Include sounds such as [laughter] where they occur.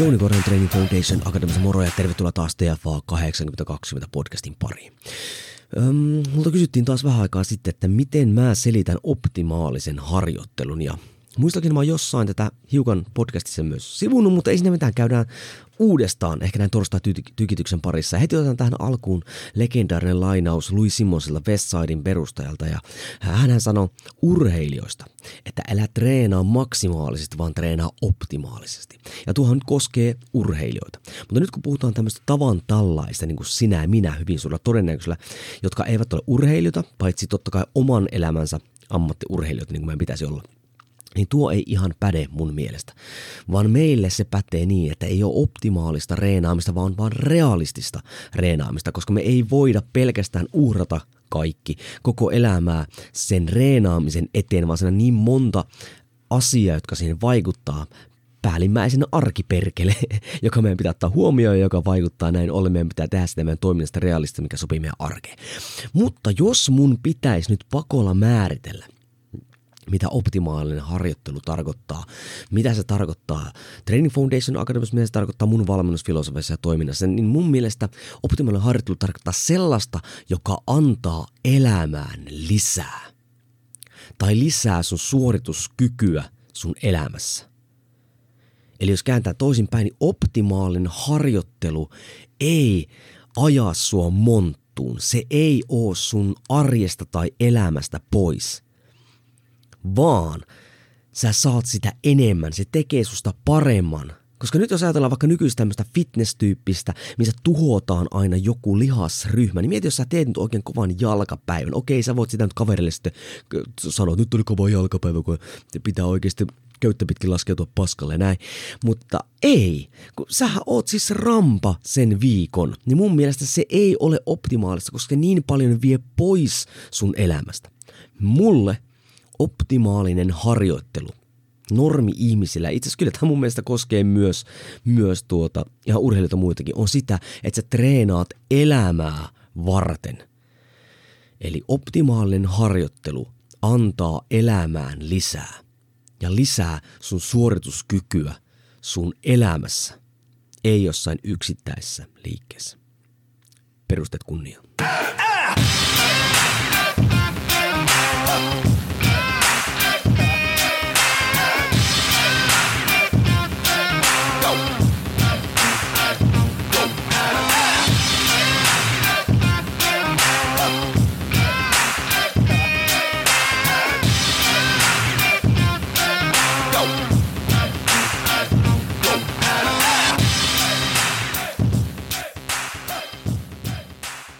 Jouni Korhonen Training Foundation Akademisen moro ja tervetuloa taas TFA 8020 podcastin pariin. Öm, multa kysyttiin taas vähän aikaa sitten, että miten mä selitän optimaalisen harjoittelun ja Muistakin mä oon jossain tätä hiukan podcastissa myös sivunut, mutta ei sinne mitään käydään uudestaan ehkä näin torstai-tykityksen parissa. Heti otetaan tähän alkuun legendaarinen lainaus Louis Simmonsilta Westsidein perustajalta ja hän sanoi urheilijoista, että älä treenaa maksimaalisesti, vaan treenaa optimaalisesti. Ja tuohon nyt koskee urheilijoita. Mutta nyt kun puhutaan tämmöistä tavan tallaista, niin kuin sinä ja minä hyvin suurella todennäköisellä, jotka eivät ole urheilijoita, paitsi totta kai oman elämänsä ammattiurheilijoita, niin kuin meidän pitäisi olla – niin tuo ei ihan päde mun mielestä. Vaan meille se pätee niin, että ei ole optimaalista reenaamista, vaan vaan realistista reenaamista, koska me ei voida pelkästään uhrata kaikki koko elämää sen reenaamisen eteen, vaan siinä niin monta asiaa, jotka siihen vaikuttaa, päällimmäisenä arkiperkele, [laughs] joka meidän pitää ottaa huomioon ja joka vaikuttaa näin ollen. Meidän pitää tehdä sitä meidän toiminnasta realista, mikä sopii meidän arkeen. Mutta jos mun pitäisi nyt pakolla määritellä – mitä optimaalinen harjoittelu tarkoittaa, mitä se tarkoittaa Training Foundation Academissa, mitä se tarkoittaa mun valmennusfilosofiassa ja toiminnassa, niin mun mielestä optimaalinen harjoittelu tarkoittaa sellaista, joka antaa elämään lisää. Tai lisää sun suorituskykyä sun elämässä. Eli jos kääntää toisinpäin, niin optimaalinen harjoittelu ei ajaa sua monttuun. Se ei oo sun arjesta tai elämästä pois – vaan sä saat sitä enemmän, se tekee susta paremman. Koska nyt jos ajatellaan vaikka nykyistä tämmöistä fitness-tyyppistä, missä tuhotaan aina joku lihasryhmä, niin mieti, jos sä teet nyt oikein kovan jalkapäivän. Okei, sä voit sitä nyt kaverille sitten sanoa, että nyt tuli kova jalkapäivä, kun pitää oikeasti köyttä pitkin laskeutua paskalle näin. Mutta ei, kun sähän oot siis rampa sen viikon, niin mun mielestä se ei ole optimaalista, koska niin paljon vie pois sun elämästä. Mulle optimaalinen harjoittelu normi-ihmisillä, itse asiassa kyllä tämä mun mielestä koskee myös, myös tuota, ihan urheilijoita muitakin, on sitä, että sä treenaat elämää varten. Eli optimaalinen harjoittelu antaa elämään lisää ja lisää sun suorituskykyä sun elämässä, ei jossain yksittäisessä liikkeessä. Perustet kunnia. Ah!